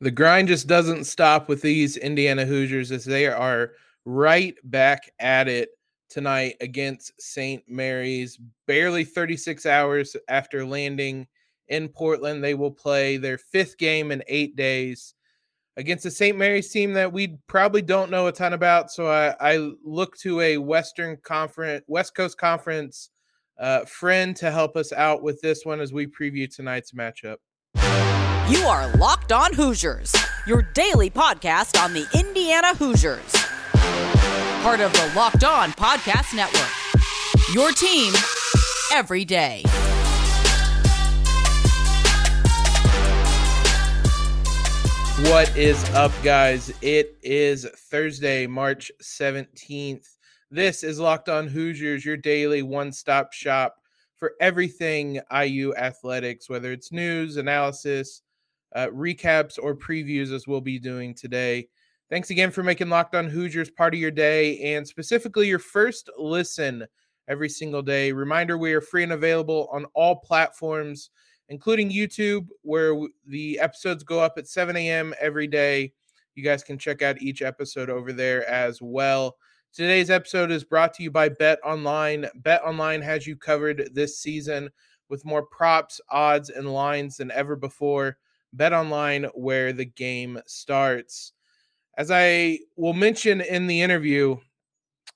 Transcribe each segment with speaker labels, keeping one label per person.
Speaker 1: The grind just doesn't stop with these Indiana Hoosiers as they are right back at it tonight against St. Mary's. Barely 36 hours after landing in Portland, they will play their fifth game in eight days against the St. Mary's team that we probably don't know a ton about. So I, I look to a Western Conference, West Coast Conference uh, friend to help us out with this one as we preview tonight's matchup.
Speaker 2: You are Locked On Hoosiers, your daily podcast on the Indiana Hoosiers. Part of the Locked On Podcast Network. Your team every day.
Speaker 1: What is up, guys? It is Thursday, March 17th. This is Locked On Hoosiers, your daily one stop shop for everything IU athletics, whether it's news, analysis, uh, recaps or previews as we'll be doing today. Thanks again for making Locked On Hoosiers part of your day and specifically your first listen every single day. Reminder we are free and available on all platforms, including YouTube, where the episodes go up at 7 a.m. every day. You guys can check out each episode over there as well. Today's episode is brought to you by Bet Online. Bet Online has you covered this season with more props, odds, and lines than ever before. Bet Online, where the game starts. As I will mention in the interview,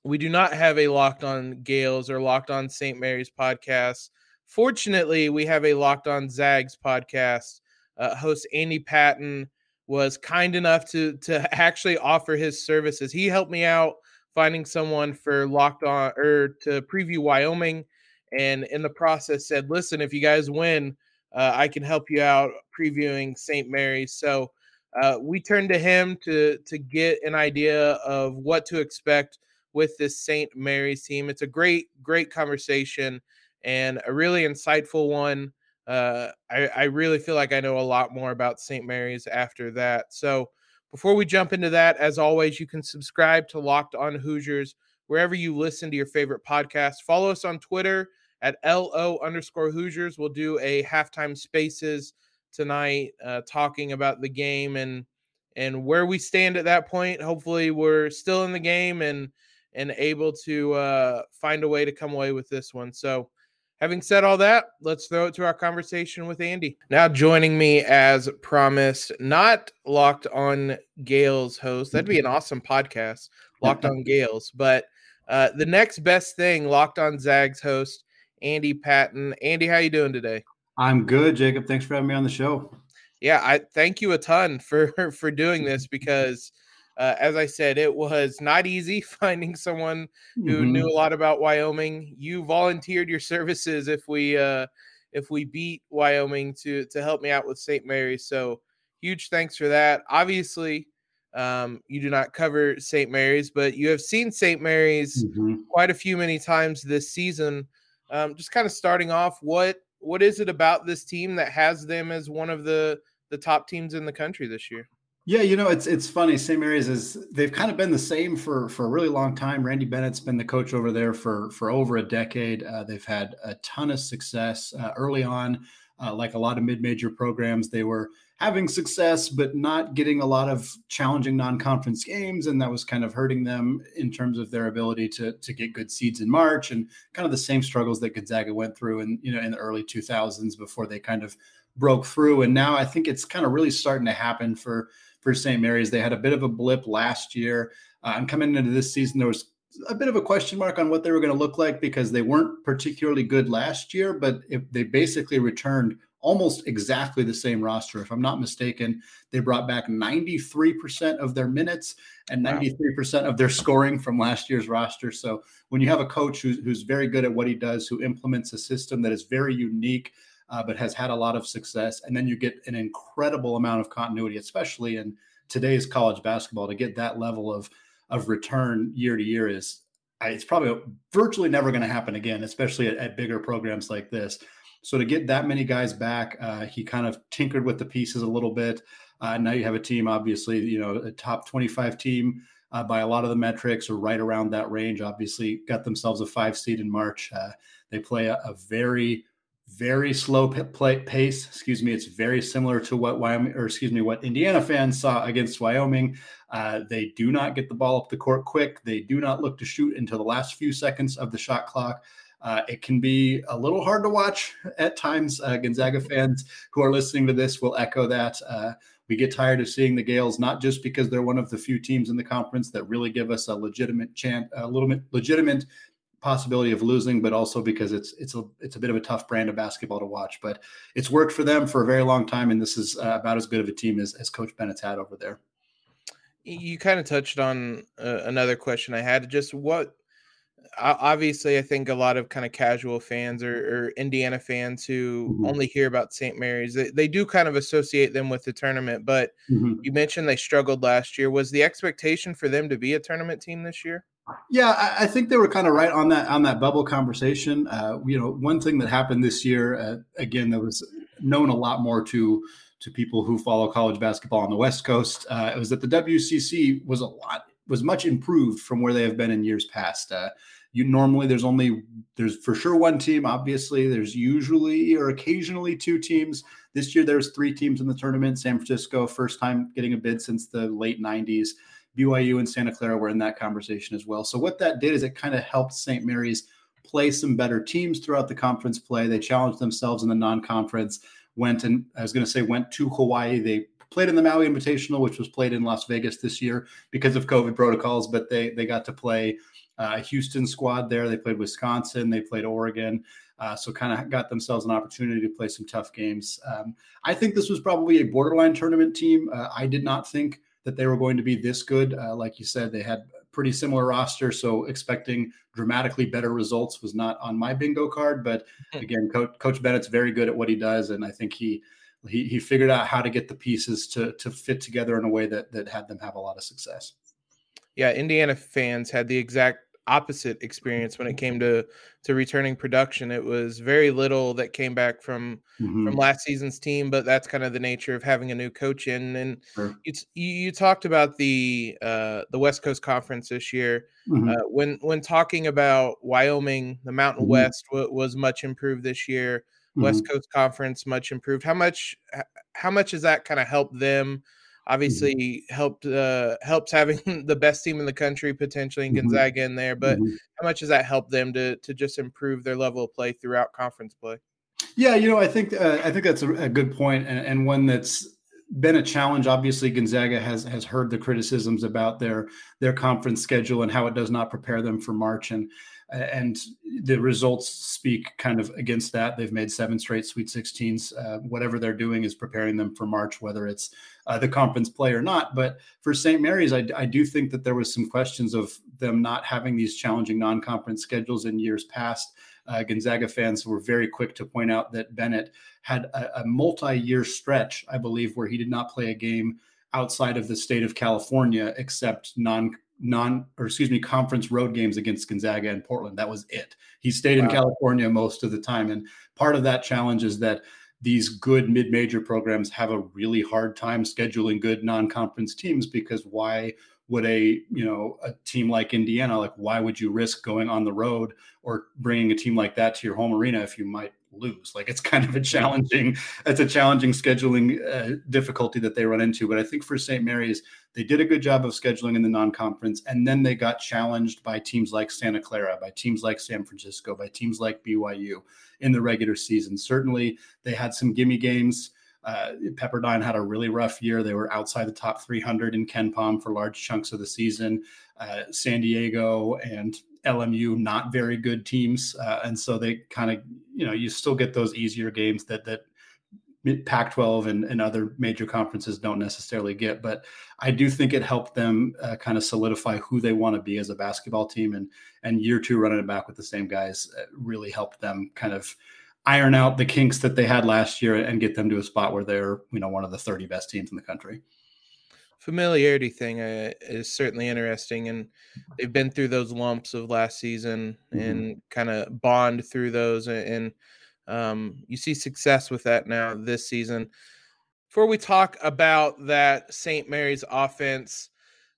Speaker 1: we do not have a Locked On Gaels or Locked On St. Mary's podcast. Fortunately, we have a Locked On Zags podcast. Uh, host Andy Patton was kind enough to to actually offer his services. He helped me out finding someone for Locked On or to preview Wyoming, and in the process said, "Listen, if you guys win, uh, I can help you out previewing St. Mary's. So uh, we turned to him to to get an idea of what to expect with this St. Mary's team. It's a great, great conversation and a really insightful one. Uh, I, I really feel like I know a lot more about St. Mary's after that. So before we jump into that, as always, you can subscribe to Locked On Hoosiers wherever you listen to your favorite podcast. Follow us on Twitter at LO underscore Hoosiers. We'll do a halftime spaces tonight, uh, talking about the game and and where we stand at that point. Hopefully, we're still in the game and and able to uh, find a way to come away with this one. So, having said all that, let's throw it to our conversation with Andy. Now, joining me as promised, not locked on Gaels host. That'd be an awesome podcast, locked on Gaels. But uh, the next best thing, locked on Zags host Andy Patton. Andy, how you doing today?
Speaker 3: I'm good, Jacob. Thanks for having me on the show.
Speaker 1: Yeah, I thank you a ton for for doing this because uh, as I said, it was not easy finding someone who mm-hmm. knew a lot about Wyoming. You volunteered your services if we uh, if we beat Wyoming to to help me out with St. Mary's. So huge thanks for that. Obviously, um, you do not cover St. Mary's, but you have seen St. Mary's mm-hmm. quite a few many times this season. Um, just kind of starting off, what what is it about this team that has them as one of the the top teams in the country this year?
Speaker 3: Yeah, you know, it's it's funny. St. Mary's is they've kind of been the same for for a really long time. Randy Bennett's been the coach over there for for over a decade. Uh, they've had a ton of success uh, early on. Uh, like a lot of mid-major programs, they were having success, but not getting a lot of challenging non-conference games, and that was kind of hurting them in terms of their ability to to get good seeds in March, and kind of the same struggles that Gonzaga went through in you know in the early 2000s before they kind of broke through. And now I think it's kind of really starting to happen for for St. Mary's. They had a bit of a blip last year, uh, and coming into this season, there was a bit of a question mark on what they were going to look like because they weren't particularly good last year, but if they basically returned almost exactly the same roster. If I'm not mistaken, they brought back 93% of their minutes and 93% of their scoring from last year's roster. So when you have a coach who's, who's very good at what he does, who implements a system that is very unique, uh, but has had a lot of success, and then you get an incredible amount of continuity, especially in today's college basketball, to get that level of of return year to year is it's probably virtually never going to happen again, especially at, at bigger programs like this. So to get that many guys back, uh, he kind of tinkered with the pieces a little bit. Uh, now you have a team, obviously, you know, a top 25 team uh, by a lot of the metrics, or right around that range. Obviously, got themselves a five seed in March. Uh, they play a, a, very, very slow play, pace. Excuse me. It's very similar to what Wyoming, or excuse me, what Indiana fans saw against Wyoming. Uh, they do not get the ball up the court quick. They do not look to shoot until the last few seconds of the shot clock. Uh, it can be a little hard to watch at times. Uh, Gonzaga fans who are listening to this will echo that. Uh, we get tired of seeing the Gaels not just because they're one of the few teams in the conference that really give us a legitimate chance, a little bit legitimate possibility of losing, but also because it's it's a it's a bit of a tough brand of basketball to watch. But it's worked for them for a very long time, and this is uh, about as good of a team as, as Coach Bennett's had over there.
Speaker 1: You kind of touched on uh, another question I had. Just what obviously i think a lot of kind of casual fans or, or indiana fans who mm-hmm. only hear about st mary's they, they, do kind of associate them with the tournament but mm-hmm. you mentioned they struggled last year was the expectation for them to be a tournament team this year
Speaker 3: yeah i, I think they were kind of right on that on that bubble conversation uh, you know one thing that happened this year uh, again that was known a lot more to to people who follow college basketball on the west coast uh, it was that the wcc was a lot was much improved from where they have been in years past. Uh, you normally there's only there's for sure one team. Obviously, there's usually or occasionally two teams. This year there's three teams in the tournament. San Francisco, first time getting a bid since the late '90s. BYU and Santa Clara were in that conversation as well. So what that did is it kind of helped St. Mary's play some better teams throughout the conference play. They challenged themselves in the non-conference. Went and I was going to say went to Hawaii. They played in the Maui Invitational, which was played in Las Vegas this year because of COVID protocols, but they they got to play uh, Houston squad there. They played Wisconsin, they played Oregon. Uh, so kind of got themselves an opportunity to play some tough games. Um, I think this was probably a borderline tournament team. Uh, I did not think that they were going to be this good. Uh, like you said, they had pretty similar roster, so expecting dramatically better results was not on my bingo card. But hmm. again, Coach, Coach Bennett's very good at what he does, and I think he he, he figured out how to get the pieces to to fit together in a way that that had them have a lot of success.
Speaker 1: Yeah, Indiana fans had the exact opposite experience when it came to to returning production. It was very little that came back from mm-hmm. from last season's team, but that's kind of the nature of having a new coach in. And sure. you, you talked about the uh, the West Coast Conference this year. Mm-hmm. Uh, when when talking about Wyoming, the Mountain mm-hmm. West w- was much improved this year. Mm-hmm. West Coast Conference much improved. How much how much has that kind of helped them? Mm-hmm. Obviously, mm-hmm. helped uh, helps having the best team in the country potentially in mm-hmm. Gonzaga in there. But mm-hmm. how much has that helped them to to just improve their level of play throughout conference play?
Speaker 3: Yeah, you know, I think uh, I think that's a, a good point and, and one that's been a challenge. Obviously, Gonzaga has has heard the criticisms about their their conference schedule and how it does not prepare them for March. And and the results speak kind of against that. They've made seven straight Sweet 16s. Uh, whatever they're doing is preparing them for March, whether it's uh, the conference play or not. But for St. Mary's, I, I, do think that there was some questions of them not having these challenging non-conference schedules in years past. Uh, Gonzaga fans were very quick to point out that Bennett had a, a multi-year stretch, I believe, where he did not play a game outside of the state of California except non non or excuse me conference road games against Gonzaga and Portland. That was it. He stayed wow. in California most of the time, and part of that challenge is that these good mid-major programs have a really hard time scheduling good non-conference teams because why would a you know a team like Indiana like why would you risk going on the road or bringing a team like that to your home arena if you might lose. Like it's kind of a challenging, it's a challenging scheduling uh, difficulty that they run into. But I think for St. Mary's, they did a good job of scheduling in the non-conference, and then they got challenged by teams like Santa Clara, by teams like San Francisco, by teams like BYU in the regular season. Certainly, they had some gimme games. Uh, Pepperdine had a really rough year. They were outside the top 300 in KenPom for large chunks of the season. Uh, San Diego and LMU not very good teams, uh, and so they kind of you know you still get those easier games that that Pac-12 and, and other major conferences don't necessarily get. But I do think it helped them uh, kind of solidify who they want to be as a basketball team, and and year two running it back with the same guys uh, really helped them kind of iron out the kinks that they had last year and get them to a spot where they're you know one of the 30 best teams in the country
Speaker 1: familiarity thing uh, is certainly interesting and they've been through those lumps of last season mm-hmm. and kind of bond through those and um, you see success with that now this season before we talk about that st mary's offense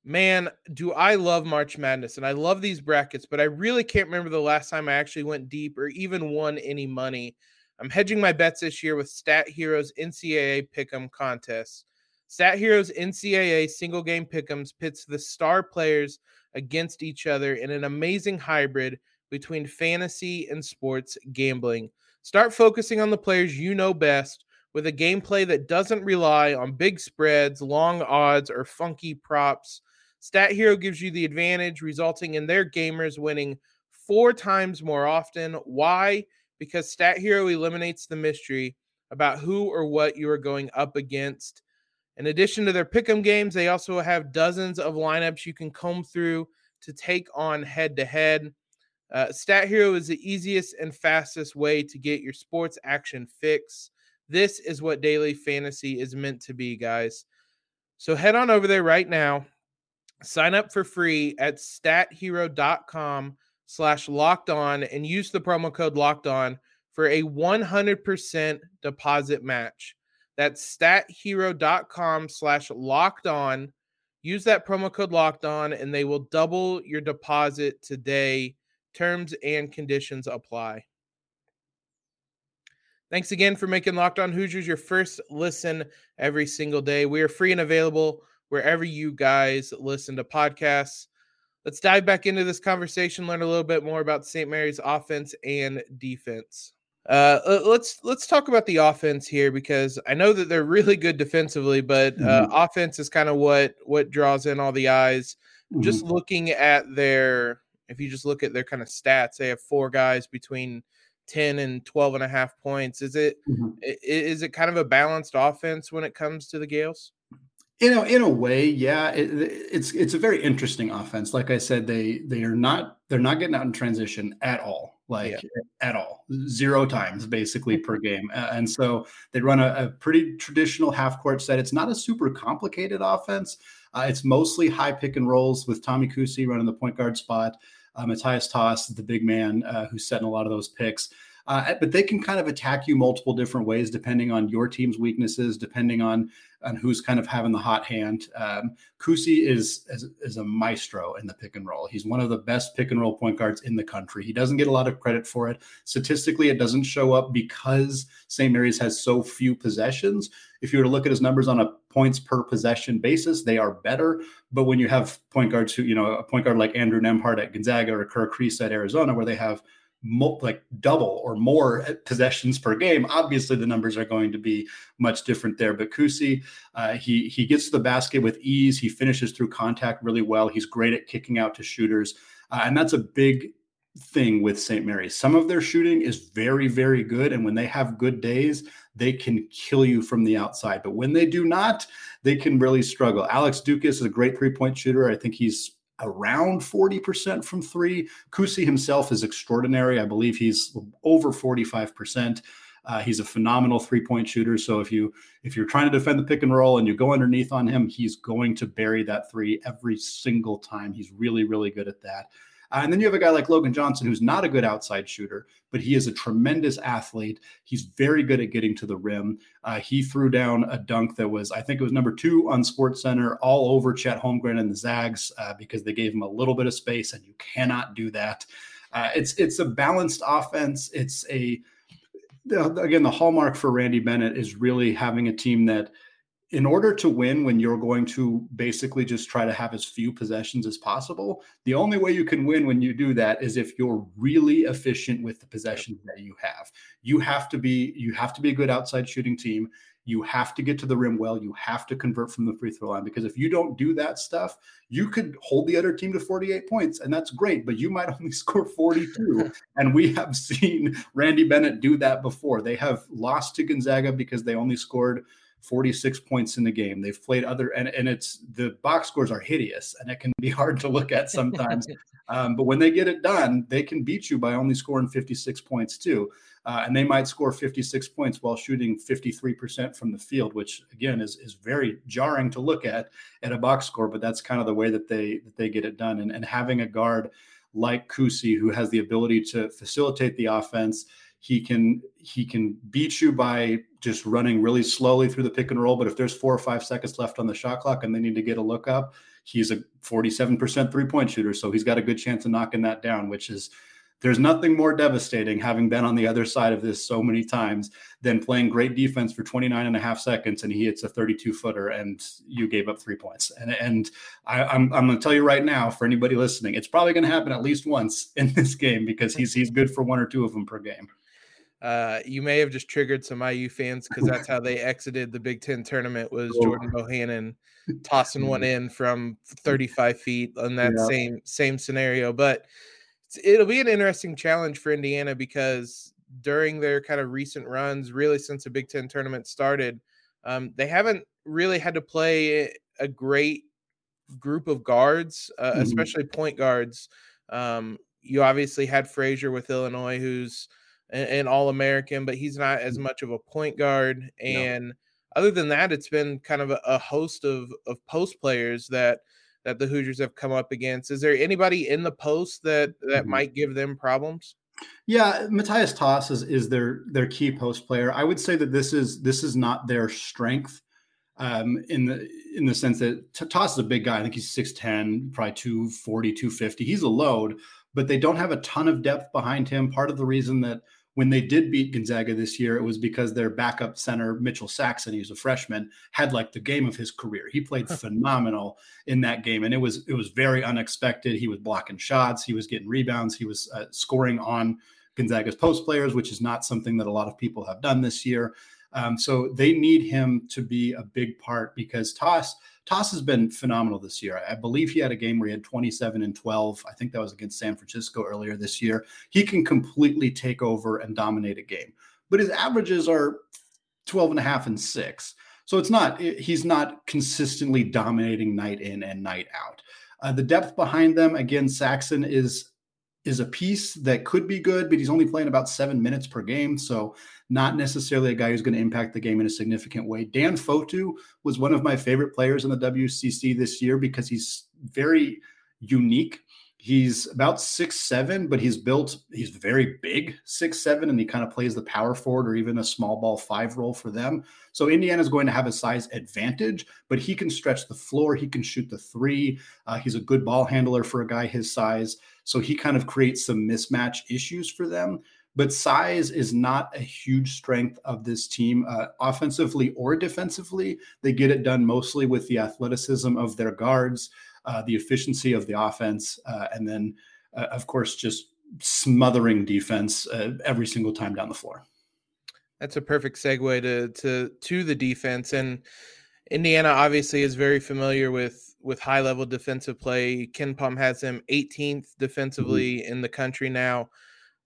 Speaker 1: man do i love march madness and i love these brackets but i really can't remember the last time i actually went deep or even won any money I'm hedging my bets this year with Stat Heroes NCAA Pick'em contests. Stat Heroes NCAA single game pick'ems pits the star players against each other in an amazing hybrid between fantasy and sports gambling. Start focusing on the players you know best with a gameplay that doesn't rely on big spreads, long odds, or funky props. Stat Hero gives you the advantage, resulting in their gamers winning four times more often. Why? Because Stat Hero eliminates the mystery about who or what you are going up against. In addition to their pick'em games, they also have dozens of lineups you can comb through to take on head to head. Stat Hero is the easiest and fastest way to get your sports action fix. This is what daily fantasy is meant to be, guys. So head on over there right now. Sign up for free at stathero.com slash locked on and use the promo code locked on for a 100% deposit match. That's stathero.com slash locked on. Use that promo code locked on and they will double your deposit today. Terms and conditions apply. Thanks again for making Locked On Hoosiers your first listen every single day. We are free and available wherever you guys listen to podcasts. Let's dive back into this conversation, learn a little bit more about St. Mary's offense and defense. Uh, let's let's talk about the offense here because I know that they're really good defensively, but uh, mm-hmm. offense is kind of what what draws in all the eyes. Mm-hmm. Just looking at their, if you just look at their kind of stats, they have four guys between 10 and 12 and a half points. Is it mm-hmm. is it kind of a balanced offense when it comes to the Gaels?
Speaker 3: You know, in a way, yeah, it, it's it's a very interesting offense. Like I said, they they are not they're not getting out in transition at all, like yeah. At all, zero times basically per game. And so they run a, a pretty traditional half court set. It's not a super complicated offense. Uh, it's mostly high pick and rolls with Tommy Kuhse running the point guard spot. Uh, Matthias Tass, the big man uh, who's setting a lot of those picks. Uh, but they can kind of attack you multiple different ways depending on your team's weaknesses, depending on on who's kind of having the hot hand. Um, Kuhse is, is, is a maestro in the pick and roll. He's one of the best pick and roll point guards in the country. He doesn't get a lot of credit for it. Statistically, it doesn't show up because St. Mary's has so few possessions. If you were to look at his numbers on a points per possession basis, they are better. But when you have point guards who, you know, a point guard like Andrew Nembhard at Gonzaga or Kerr Kriisa at Arizona, where they have mo- like double or more possessions per game, obviously the numbers are going to be much different there. But Kuhse, uh, he he gets to the basket with ease. He finishes through contact really well. He's great at kicking out to shooters, uh, and that's a big thing with St. Mary's. Some of their shooting is very, very good. And when they have good days, they can kill you from the outside. But when they do not, they can really struggle. Alex Ducas is a great three point shooter. I think he's around 40% from three. Kuhse himself is extraordinary. I believe he's over 45%. Uh, he's a phenomenal three-point shooter. So if you if you're trying to defend the pick and roll and you go underneath on him, he's going to bury that three every single time. He's really really good at that. Uh, and then you have a guy like Logan Johnson, who's not a good outside shooter, but he is a tremendous athlete. He's very good at getting to the rim. Uh, he threw down a dunk that was, I think it was number two on Sports Center, all over Chet Holmgren and the Zags uh, because they gave him a little bit of space, and you cannot do that. Uh, it's it's a balanced offense. It's a again the hallmark for Randy Bennett is really having a team that in order to win when you're going to basically just try to have as few possessions as possible the only way you can win when you do that is if you're really efficient with the possessions that you have. You have to be you have to be a good outside shooting team. You have to get to the rim well. You have to convert from the free throw line because if you don't do that stuff you could hold the other team to 48 points and that's great but you might only score 42 and we have seen randy bennett do that before. They have lost to gonzaga because they only scored 46 points in the game. They've played other, and, and it's the box scores are hideous and it can be hard to look at sometimes. um, but when they get it done, they can beat you by only scoring 56 points too. Uh, and they might score 56 points while shooting 53% from the field, which again is, is very jarring to look at at a box score, but that's kind of the way that they, that they get it done. And, and having a guard like Kuhse, who has the ability to facilitate the offense, he can he can beat you by just running really slowly through the pick and roll. But if there's four or five seconds left on the shot clock and they need to get a look up, he's a 47% three point shooter. So he's got a good chance of knocking that down, which is there's nothing more devastating having been on the other side of this so many times than playing great defense for 29 and a half seconds and he hits a 32 footer and you gave up three points. And, and I, I'm, I'm going to tell you right now, for anybody listening, it's probably going to happen at least once in this game because he's, he's good for one or two of them per game.
Speaker 1: Uh, you may have just triggered some IU fans because that's how they exited the Big Ten tournament was oh. Jordan Bohannon tossing one in from 35 feet on that yeah. same same scenario. But it'll be an interesting challenge for Indiana because during their kind of recent runs, really since the Big Ten tournament started, um, they haven't really had to play a great group of guards, uh, mm-hmm. especially point guards. Um, you obviously had Frazier with Illinois, who's an, an All American, but he's not as mm-hmm. much of a point guard. And no. other than that, it's been kind of a, a host of of post players that that the Hoosiers have come up against. Is there anybody in the post that that mm-hmm. might give them problems?
Speaker 3: Yeah, Matthias Tass is, is their their key post player. I would say that this is this is not their strength um, in the in the sense that Tass is a big guy. I think he's 6'10, probably 240, 250. He's a load, but they don't have a ton of depth behind him. Part of the reason that when they did beat Gonzaga this year, it was because their backup center, Mitchell Saxen, he's a freshman, had like the game of his career. He played phenomenal in that game, and it was it was very unexpected. He was blocking shots, he was getting rebounds, he was uh, scoring on Gonzaga's post players, which is not something that a lot of people have done this year. Um, so they need him to be a big part because Tass Tass has been phenomenal this year. I believe he had a game where he had 27 and 12. I think that was against San Francisco earlier this year. He can completely take over and dominate a game, but his averages are 12 and a half and six. So it's not, he's not consistently dominating night in and night out. Uh, the depth behind them, again, Saxen is is a piece that could be good, but he's only playing about seven minutes per game. So, not necessarily a guy who's going to impact the game in a significant way. Dan Fotu was one of my favorite players in the WCC this year because he's very unique. He's about six seven, but he's built. He's very big, six seven, and he kind of plays the power forward or even a small ball five role for them. So Indiana is going to have a size advantage, but he can stretch the floor. He can shoot the three. Uh, he's a good ball handler for a guy his size. So he kind of creates some mismatch issues for them. But size is not a huge strength of this team, uh, offensively or defensively. They get it done mostly with the athleticism of their guards, uh, the efficiency of the offense, uh, and then, uh, of course, just smothering defense uh, every single time down the floor.
Speaker 1: That's a perfect segue to to to the defense and Indiana obviously is very familiar with with high level defensive play. KenPom has him 18th mm-hmm. defensively mm-hmm. in the country now.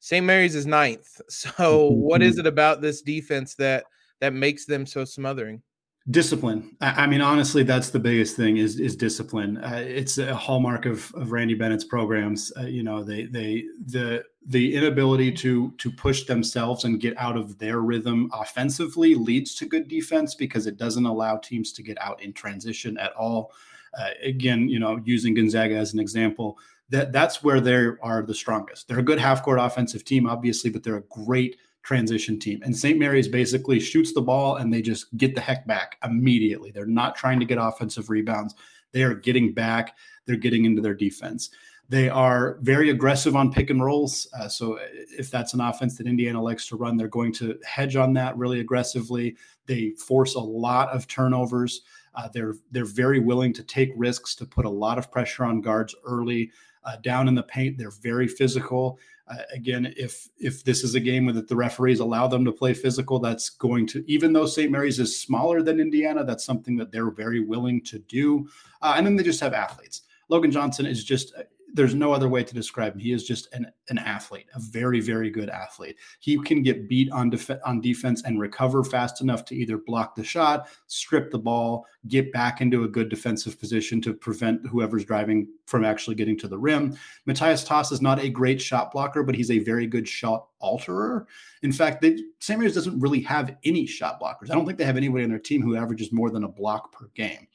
Speaker 1: St. Mary's is ninth. So, what is mm-hmm. it about this defense that that makes them so smothering?
Speaker 3: Discipline. I mean, honestly, that's the biggest thing is is discipline. Uh, it's a hallmark of of Randy Bennett's programs. Uh, you know, they they the the inability to to push themselves and get out of their rhythm offensively leads to good defense because it doesn't allow teams to get out in transition at all. Uh, again, you know, using Gonzaga as an example, that that's where they are the strongest. They're a good half court offensive team, obviously, but they're a great transition team. And St. Mary's basically shoots the ball and they just get the heck back immediately. They're not trying to get offensive rebounds. They are getting back. They're getting into their defense. They are very aggressive on pick and rolls. Uh, so if that's an offense that Indiana likes to run, they're going to hedge on that really aggressively. They force a lot of turnovers. Uh, they're they're very willing to take risks to put a lot of pressure on guards early uh, down in the paint. They're very physical. Uh, again, if if this is a game where the referees allow them to play physical, that's going to even though St. Mary's is smaller than Indiana, that's something that they're very willing to do. Uh, and then they just have athletes. Logan Johnson is just there's no other way to describe him. He is just an, an athlete, a very, very good athlete. He can get beat on, def- on defense and recover fast enough to either block the shot, strip the ball, get back into a good defensive position to prevent whoever's driving from actually getting to the rim. Matthias Tass is not a great shot blocker, but he's a very good shot alterer. In fact, they. Mary's doesn't really have any shot blockers. I don't think they have anybody on their team who averages more than a block per game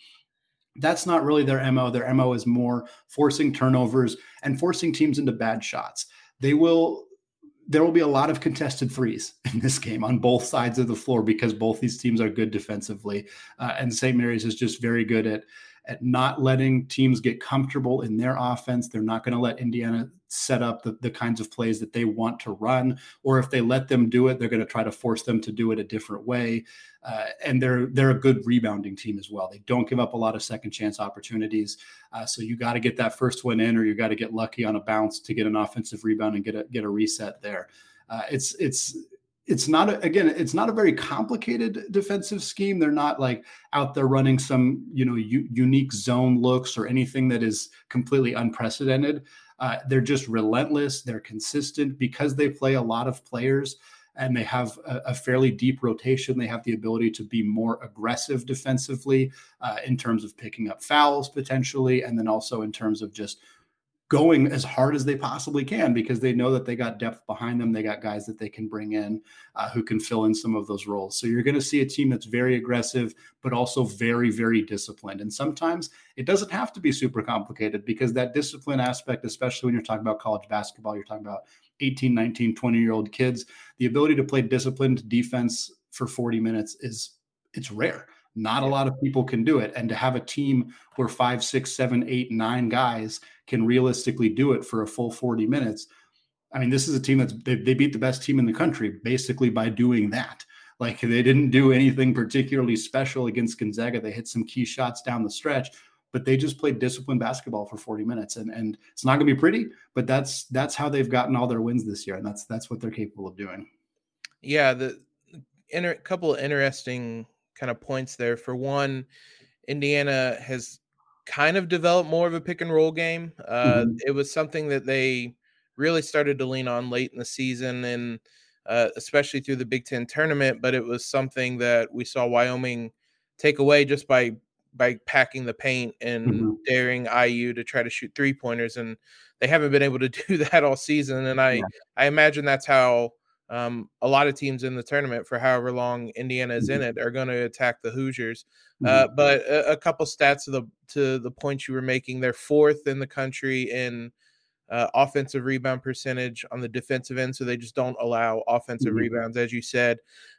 Speaker 3: that's not really their MO. Their MO is more forcing turnovers and forcing teams into bad shots. They will there will be a lot of contested threes in this game on both sides of the floor because both these teams are good defensively. Uh, and St. Mary's is just very good at at not letting teams get comfortable in their offense. They're not going to let Indiana set up the, the kinds of plays that they want to run, or if they let them do it, they're going to try to force them to do it a different way. Uh, and they're they're a good rebounding team as well. They don't give up a lot of second chance opportunities. Uh, so you got to get that first one in, or you got to get lucky on a bounce to get an offensive rebound and get a get a reset there. Uh, it's it's it's not a, again it's not a very complicated defensive scheme they're not like out there running some you know u- unique zone looks or anything that is completely unprecedented uh, they're just relentless. They're consistent. Because they play a lot of players and they have a, a fairly deep rotation they have the ability to be more aggressive defensively uh, in terms of picking up fouls potentially and then also in terms of just going as hard as they possibly can because they know that they got depth behind them. They got guys that they can bring in uh, who can fill in some of those roles. So you're going to see a team that's very aggressive, but also very, very disciplined. And sometimes it doesn't have to be super complicated because that discipline aspect, especially when you're talking about college basketball, you're talking about 18, 19, 20 year old kids, the ability to play disciplined defense for 40 minutes is it's rare. Not a lot of people can do it. And to have a team where five, six, seven, eight, nine guys can realistically do it for a full 40 minutes. I mean, this is a team that's they, they beat the best team in the country basically by doing that. Like they didn't do anything particularly special against Gonzaga. They hit some key shots down the stretch, but they just played disciplined basketball for 40 minutes. And and it's not gonna be pretty, but that's that's how they've gotten all their wins this year. And that's that's what they're capable of doing.
Speaker 1: Yeah, the inter- couple of interesting kind of points there. For one, Indiana has kind of developed more of a pick and roll game. Uh, mm-hmm. It was something that they really started to lean on late in the season and uh, especially through the Big Ten tournament. But it was something that we saw Wyoming take away just by by packing the paint and mm-hmm. daring IU to try to shoot three pointers, and they haven't been able to do that all season. And I yeah. I imagine that's how um, a lot of teams in the tournament for however long Indiana is in mm-hmm. it are going to attack the Hoosiers. Uh, mm-hmm. but a, a, couple stats to the to the points you were making, they're fourth in the country in uh, offensive rebound percentage on the defensive end, so they just don't allow offensive mm-hmm. rebounds, as you said,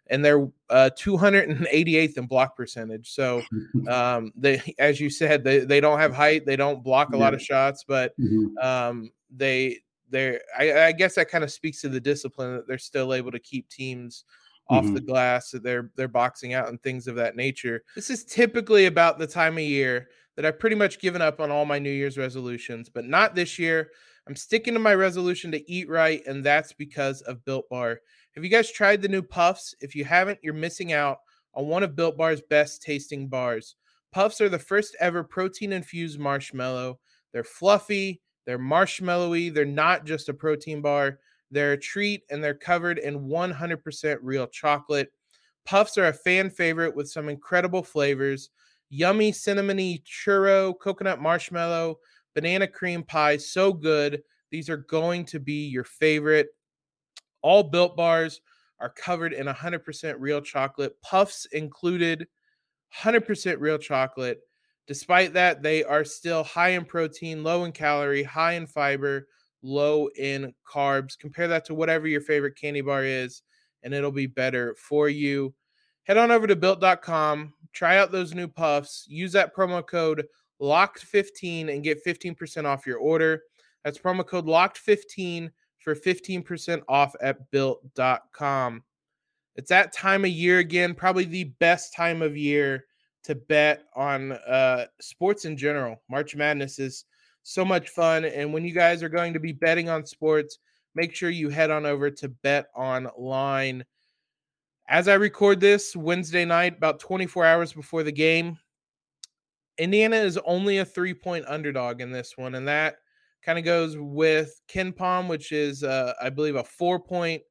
Speaker 1: and they're uh, 288th in block percentage. So um, they, as you said, they they don't have height, they don't block a lot of shots, but mm-hmm. um, they they're I, I guess that kind of speaks to the discipline that they're still able to keep teams off mm-hmm. the glass that they're they're boxing out and things of that nature. This is typically about the time of year that I've pretty much given up on all my New Year's resolutions, but not this year. I'm sticking to my resolution to eat right, and that's because of Built Bar. Have you guys tried the new Puffs? If you haven't, you're missing out on one of Built Bar's best tasting bars. Puffs are the first ever protein infused marshmallow. They're fluffy, they're marshmallowy. They're not just a protein bar, they're a treat and they're covered in 100% real chocolate. Puffs are a fan favorite with some incredible flavors yummy cinnamony churro, coconut marshmallow, banana cream pie. So good. These are going to be your favorite. All built bars are covered in 100% real chocolate, puffs included, 100% real chocolate. Despite that, they are still high in protein, low in calorie, high in fiber, low in carbs. Compare that to whatever your favorite candy bar is, and it'll be better for you. Head on over to built.com, try out those new puffs, use that promo code LOCKED15 and get 15% off your order. That's promo code LOCKED15 for 15% off at built.com. It's that time of year again, probably the best time of year to bet on uh, sports in general. March Madness is so much fun. And when you guys are going to be betting on sports, make sure you head on over to Bet Online. As I record this Wednesday night, about 24 hours before the game, Indiana is only a three point underdog in this one. And that kind of goes with KenPom, which is, uh, I believe, a four point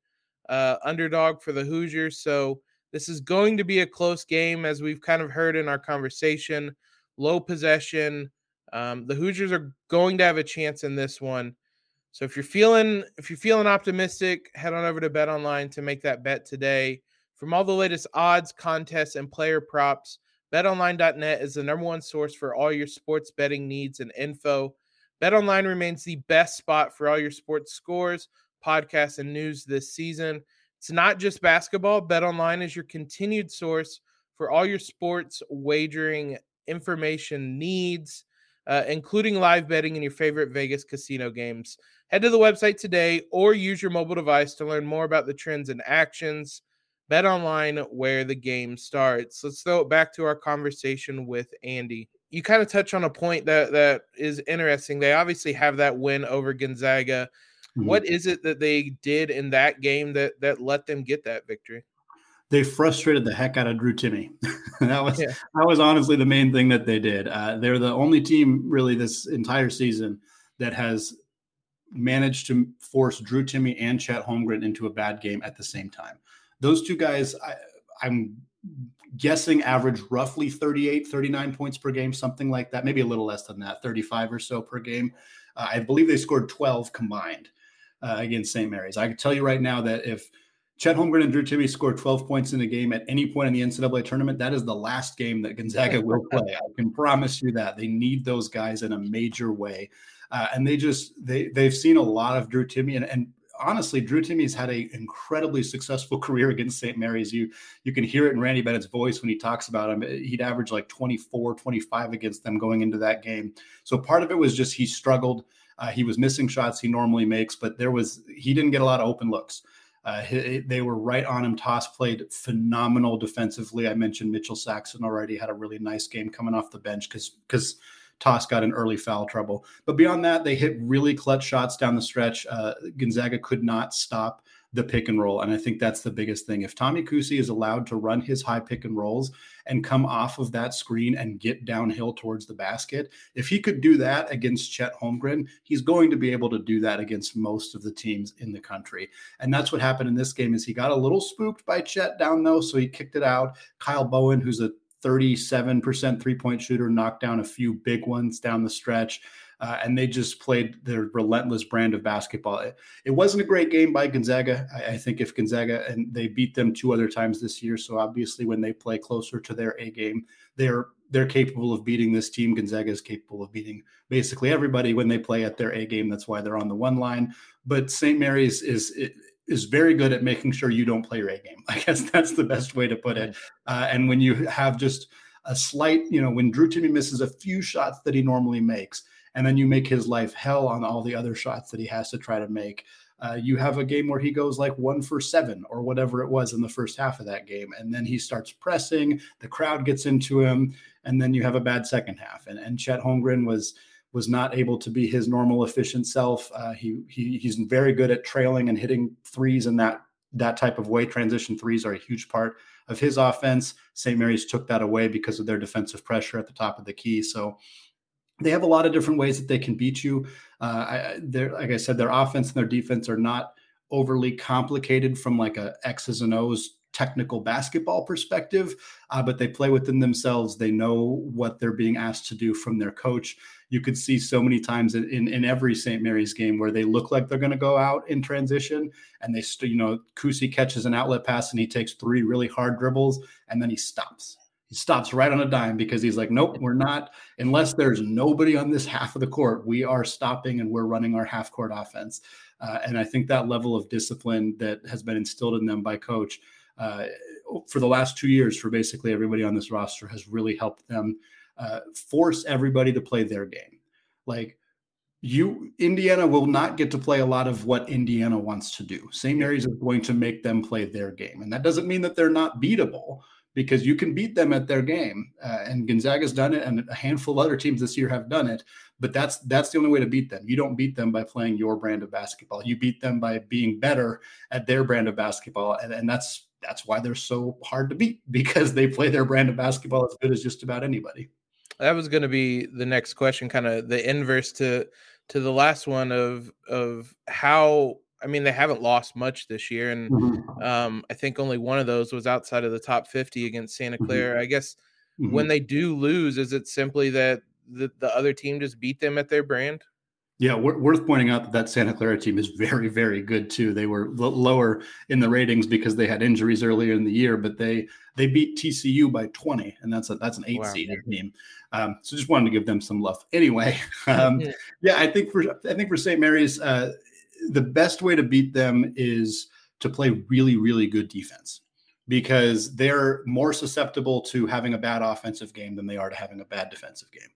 Speaker 1: uh, underdog for the Hoosiers. So this is going to be a close game, as we've kind of heard in our conversation. Low possession. Um, the Hoosiers are going to have a chance in this one. So if you're feeling if you're feeling optimistic, head on over to Bet Online to make that bet today. From all the latest odds, contests, and player props, BetOnline.net is the number one source for all your sports betting needs and info. BetOnline remains the best spot for all your sports scores, podcasts, and news this season. It's not just basketball. Bet online is your continued source for all your sports wagering information needs. uh, including live betting in your favorite Vegas casino games. Head to the website today or use your mobile device to learn more about the trends and actions. Bet online where the game starts. Let's throw it back to our conversation with Andy. You kind of touch on a point that that is interesting. They obviously have that win over Gonzaga. Mm-hmm. What is it that they did in that game that that let them get that victory?
Speaker 3: They frustrated the heck out of Drew Timme. that was yeah. that was honestly the main thing that they did. Uh, they're the only team really this entire season that has managed to force Drew Timme and Chet Holmgren into a bad game at the same time. Those two guys, I, I'm guessing average roughly 38 39 points per game something like that maybe a little less than that 35 or so per game uh, i believe they scored 12 combined uh, against st mary's i can tell you right now that if Chet Holmgren and Drew Timme scored 12 points in a game at any point in the NCAA tournament. That is the last game that Gonzaga will play. I can promise you that they need those guys in a major way, uh, and they just they they've seen a lot of Drew Timme and, and honestly, Drew Timme's had an incredibly successful career against St. Mary's. You you can hear it in Randy Bennett's voice when he talks about him. He'd average like 24, 25 against them going into that game. So part of it was just he struggled. Uh, he was missing shots he normally makes, but there was he didn't get a lot of open looks. Uh, he, they were right on him. Tass played phenomenal defensively. I mentioned Mitchell Saxen already had a really nice game coming off the bench because because Tass got in early foul trouble. But beyond that, they hit really clutch shots down the stretch. Uh, Gonzaga could not stop the pick and roll. And I think that's the biggest thing. If Tommy Kuhse is allowed to run his high pick and rolls and come off of that screen and get downhill towards the basket, if he could do that against Chet Holmgren, he's going to be able to do that against most of the teams in the country. And that's what happened in this game is he got a little spooked by Chet down though, so he kicked it out. Kyle Bowen, who's a 37% three point shooter, knocked down a few big ones down the stretch. Uh, and they just played their relentless brand of basketball. It, it wasn't a great game by Gonzaga. I, I, think if Gonzaga and they beat them two other times this year, so obviously when they play closer to their A game, they're they're capable of beating this team. Gonzaga is capable of beating basically everybody when they play at their A game. That's why they're on the one line. But St. Mary's is is very good at making sure you don't play your A game. I guess that's the best way to put it. Uh, and when you have just a slight, you know, when Drew Timme misses a few shots that he normally makes, and then you make his life hell on all the other shots that he has to try to make. Uh, you have a game where he goes like one for seven or whatever it was in the first half of that game. And then he starts pressing, the crowd gets into him, and then you have a bad second half. And, and Chet Holmgren was was not able to be his normal efficient self. Uh, he, he he's very good at trailing and hitting threes in that that type of way. Transition threes are a huge part of his offense. St. Mary's took that away because of their defensive pressure at the top of the key. So they have a lot of different ways that they can beat you. Uh, I, like I said, their offense and their defense are not overly complicated from like a X's and O's technical basketball perspective, uh, but they play within themselves. They know what they're being asked to do from their coach you could see so many times in, in, in every St. Mary's game where they look like they're going to go out in transition and they, st- you know, Kuhse catches an outlet pass and he takes three really hard dribbles and then he stops. He stops right on a dime because he's like, nope, we're not, unless there's nobody on this half of the court, we are stopping and we're running our half court offense. Uh, and I think that level of discipline that has been instilled in them by coach uh, for the last two years for basically everybody on this roster has really helped them uh, force everybody to play their game. Like you, Indiana will not get to play a lot of what Indiana wants to do. St. Mary's is going to make them play their game, and that doesn't mean that they're not beatable because you can beat them at their game. Uh, and Gonzaga's done it, and a handful of other teams this year have done it. But that's that's the only way to beat them. You don't beat them by playing your brand of basketball. You beat them by being better at their brand of basketball, and, and that's that's why they're so hard to beat because they play their brand of basketball as good as just about anybody
Speaker 1: that was going to be the next question kind of the inverse to to the last one of of how I mean they haven't lost much this year and mm-hmm. um, I think only one of those was outside of the top 50 against Santa mm-hmm. Clara. Mm-hmm. I guess mm-hmm. when they do lose is it simply that the, the other team just beat them at their brand?
Speaker 3: Yeah, worth pointing out that that Santa Clara team is very, very good too. They were l- lower in the ratings because they had injuries earlier in the year, but they they beat TCU by 20, and that's a that's an eight wow. seed team. Um, so just wanted to give them some love. Anyway, um, yeah, I think for I think for St. Mary's, uh, the best way to beat them is to play really, really good defense because they're more susceptible to having a bad offensive game than they are to having a bad defensive game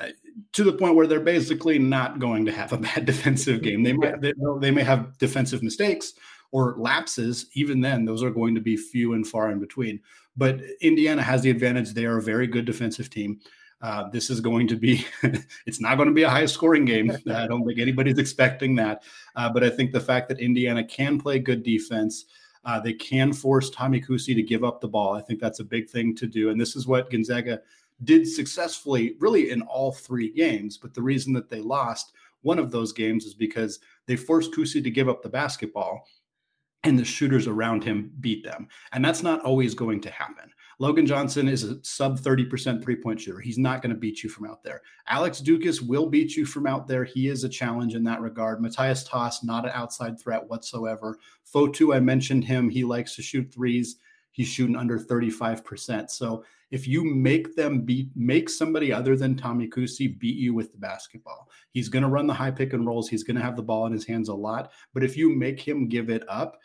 Speaker 3: uh, to the point where they're basically not going to have a bad defensive game. They might they, they may have defensive mistakes or lapses. Even then, those are going to be few and far in between. But Indiana has the advantage; they are a very good defensive team. Uh, this is going to be it's not going to be a high scoring game. I don't think anybody's expecting that. Uh, but i think the fact that indiana can play good defense uh, they can force tommy kuhse to give up the ball i think that's a big thing to do. And this is what gonzaga did successfully really in all three games. But the reason that they lost one of those games is because they forced Kuhse to give up the basketball and the shooters around him beat them. And that's not always going to happen Logan Johnson is a sub 30% three point shooter. He's not going to beat you from out there. Alex Ducas will beat you from out there. He is a challenge in that regard. Matthias Tass, not an outside threat whatsoever. Fotu, I mentioned him. He likes to shoot threes. He's shooting under 35%. So if you make them beat, make somebody other than Tommy Kuhse beat you with the basketball. He's going to run the high pick and rolls. He's going to have the ball in his hands a lot. But if you make him give it up,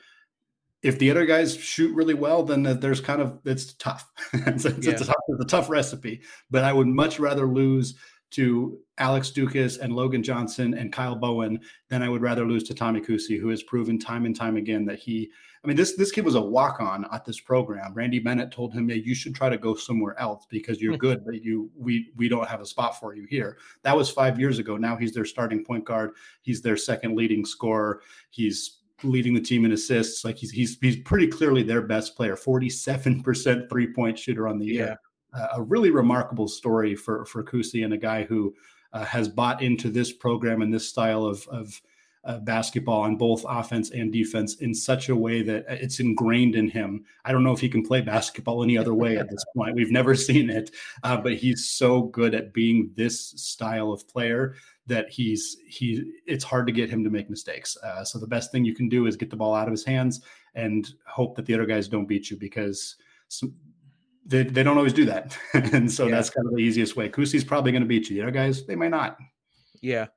Speaker 3: if the other guys shoot really well, then there's kind of it's tough. it's, it's, yeah. a tough it's, a tough, recipe. But I would much rather lose to Alex Ducas and Logan Johnson and Kyle Bowen than I would rather lose to Tommy Kuhse, who has proven time and time again that he. I mean, this this kid was a walk on at this program. Randy Bennett told him, "Yeah, you should try to go somewhere else because you're hmm. good, but you we we don't have a spot for you here." That was five years ago. Now he's their starting point guard. He's their second leading scorer. He's leading the team in assists. Like he's he's he's pretty clearly their best player. Forty seven percent three point shooter on the year. Uh, a really remarkable story for for Kuhse and a guy who uh, has bought into this program and this style of of uh, basketball on both offense and defense in such a way that it's ingrained in him. I don't know if he can play basketball any other way at this point. We've never seen it, uh, but he's so good at being this style of player that he's he it's hard to get him to make mistakes. Uh, so the best thing you can do is get the ball out of his hands and hope that the other guys don't beat you because some, they, they don't always do that. and so yeah. that's kind of the easiest way. Kuhse's probably going to beat you. The other guys, they might not.
Speaker 1: Yeah.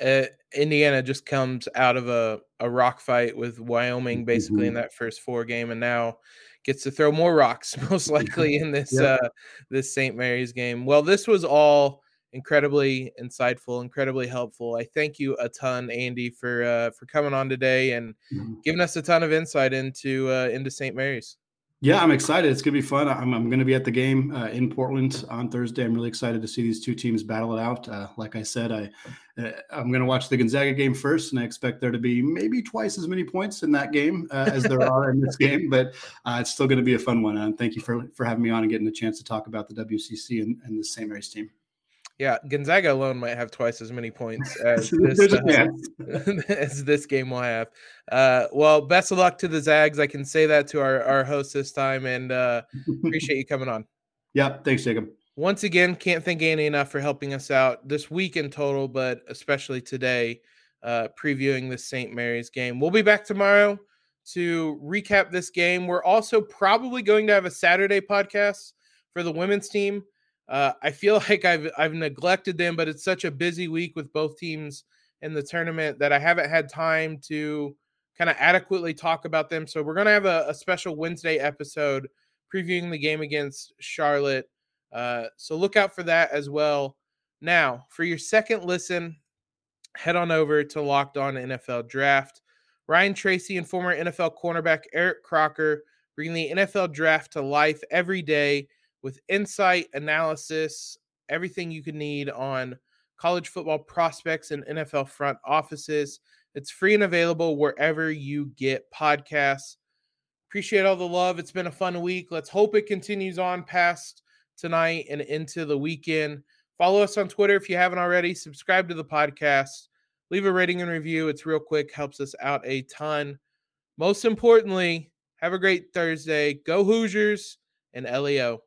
Speaker 1: Uh, Indiana just comes out of a, a rock fight with Wyoming basically mm-hmm. in that first four game and now gets to throw more rocks most likely in this yeah. uh this St. Mary's game. Well, this was all incredibly insightful, incredibly helpful. I thank you a ton, Andy, for uh, for coming on today and mm-hmm. giving us a ton of insight into uh, into St. Mary's.
Speaker 3: Yeah, I'm excited. It's gonna be fun. I'm, I'm gonna be at the game uh, in Portland on Thursday. I'm really excited to see these two teams battle it out. Uh, like I said, I uh, I'm gonna watch the Gonzaga game first, and I expect there to be maybe twice as many points in that game uh, as there are in this game. But uh, it's still gonna be a fun one. And thank you for for having me on and getting a chance to talk about the WCC and, and the St. Mary's team.
Speaker 1: Yeah, Gonzaga alone might have twice as many points as this, uh, as this game will have. Uh, well, best of luck to the Zags. I can say that to our, our host this time, and uh, appreciate you coming on.
Speaker 3: Yeah, thanks, Jacob.
Speaker 1: Once again, can't thank Annie enough for helping us out this week in total, but especially today, uh, previewing the St. Mary's game. We'll be back tomorrow to recap this game. We're also probably going to have a Saturday podcast for the women's team. Uh, I feel like I've I've neglected them, but it's such a busy week with both teams in the tournament that I haven't had time to kind of adequately talk about them. So we're gonna have a, a special Wednesday episode previewing the game against Charlotte. Uh, so look out for that as well. Now, for your second listen, head on over to Locked On NFL Draft. Ryan Tracy and former NFL cornerback Eric Crocker bring the NFL Draft to life every day with insight, analysis, everything you could need on college football prospects and NFL front offices. It's free and available wherever you get podcasts. Appreciate all the love. It's been a fun week. Let's hope it continues on past tonight and into the weekend. Follow us on Twitter if you haven't already. Subscribe to the podcast. Leave a rating and review. It's real quick, helps us out a ton. Most importantly, have a great Thursday. Go Hoosiers and LEO.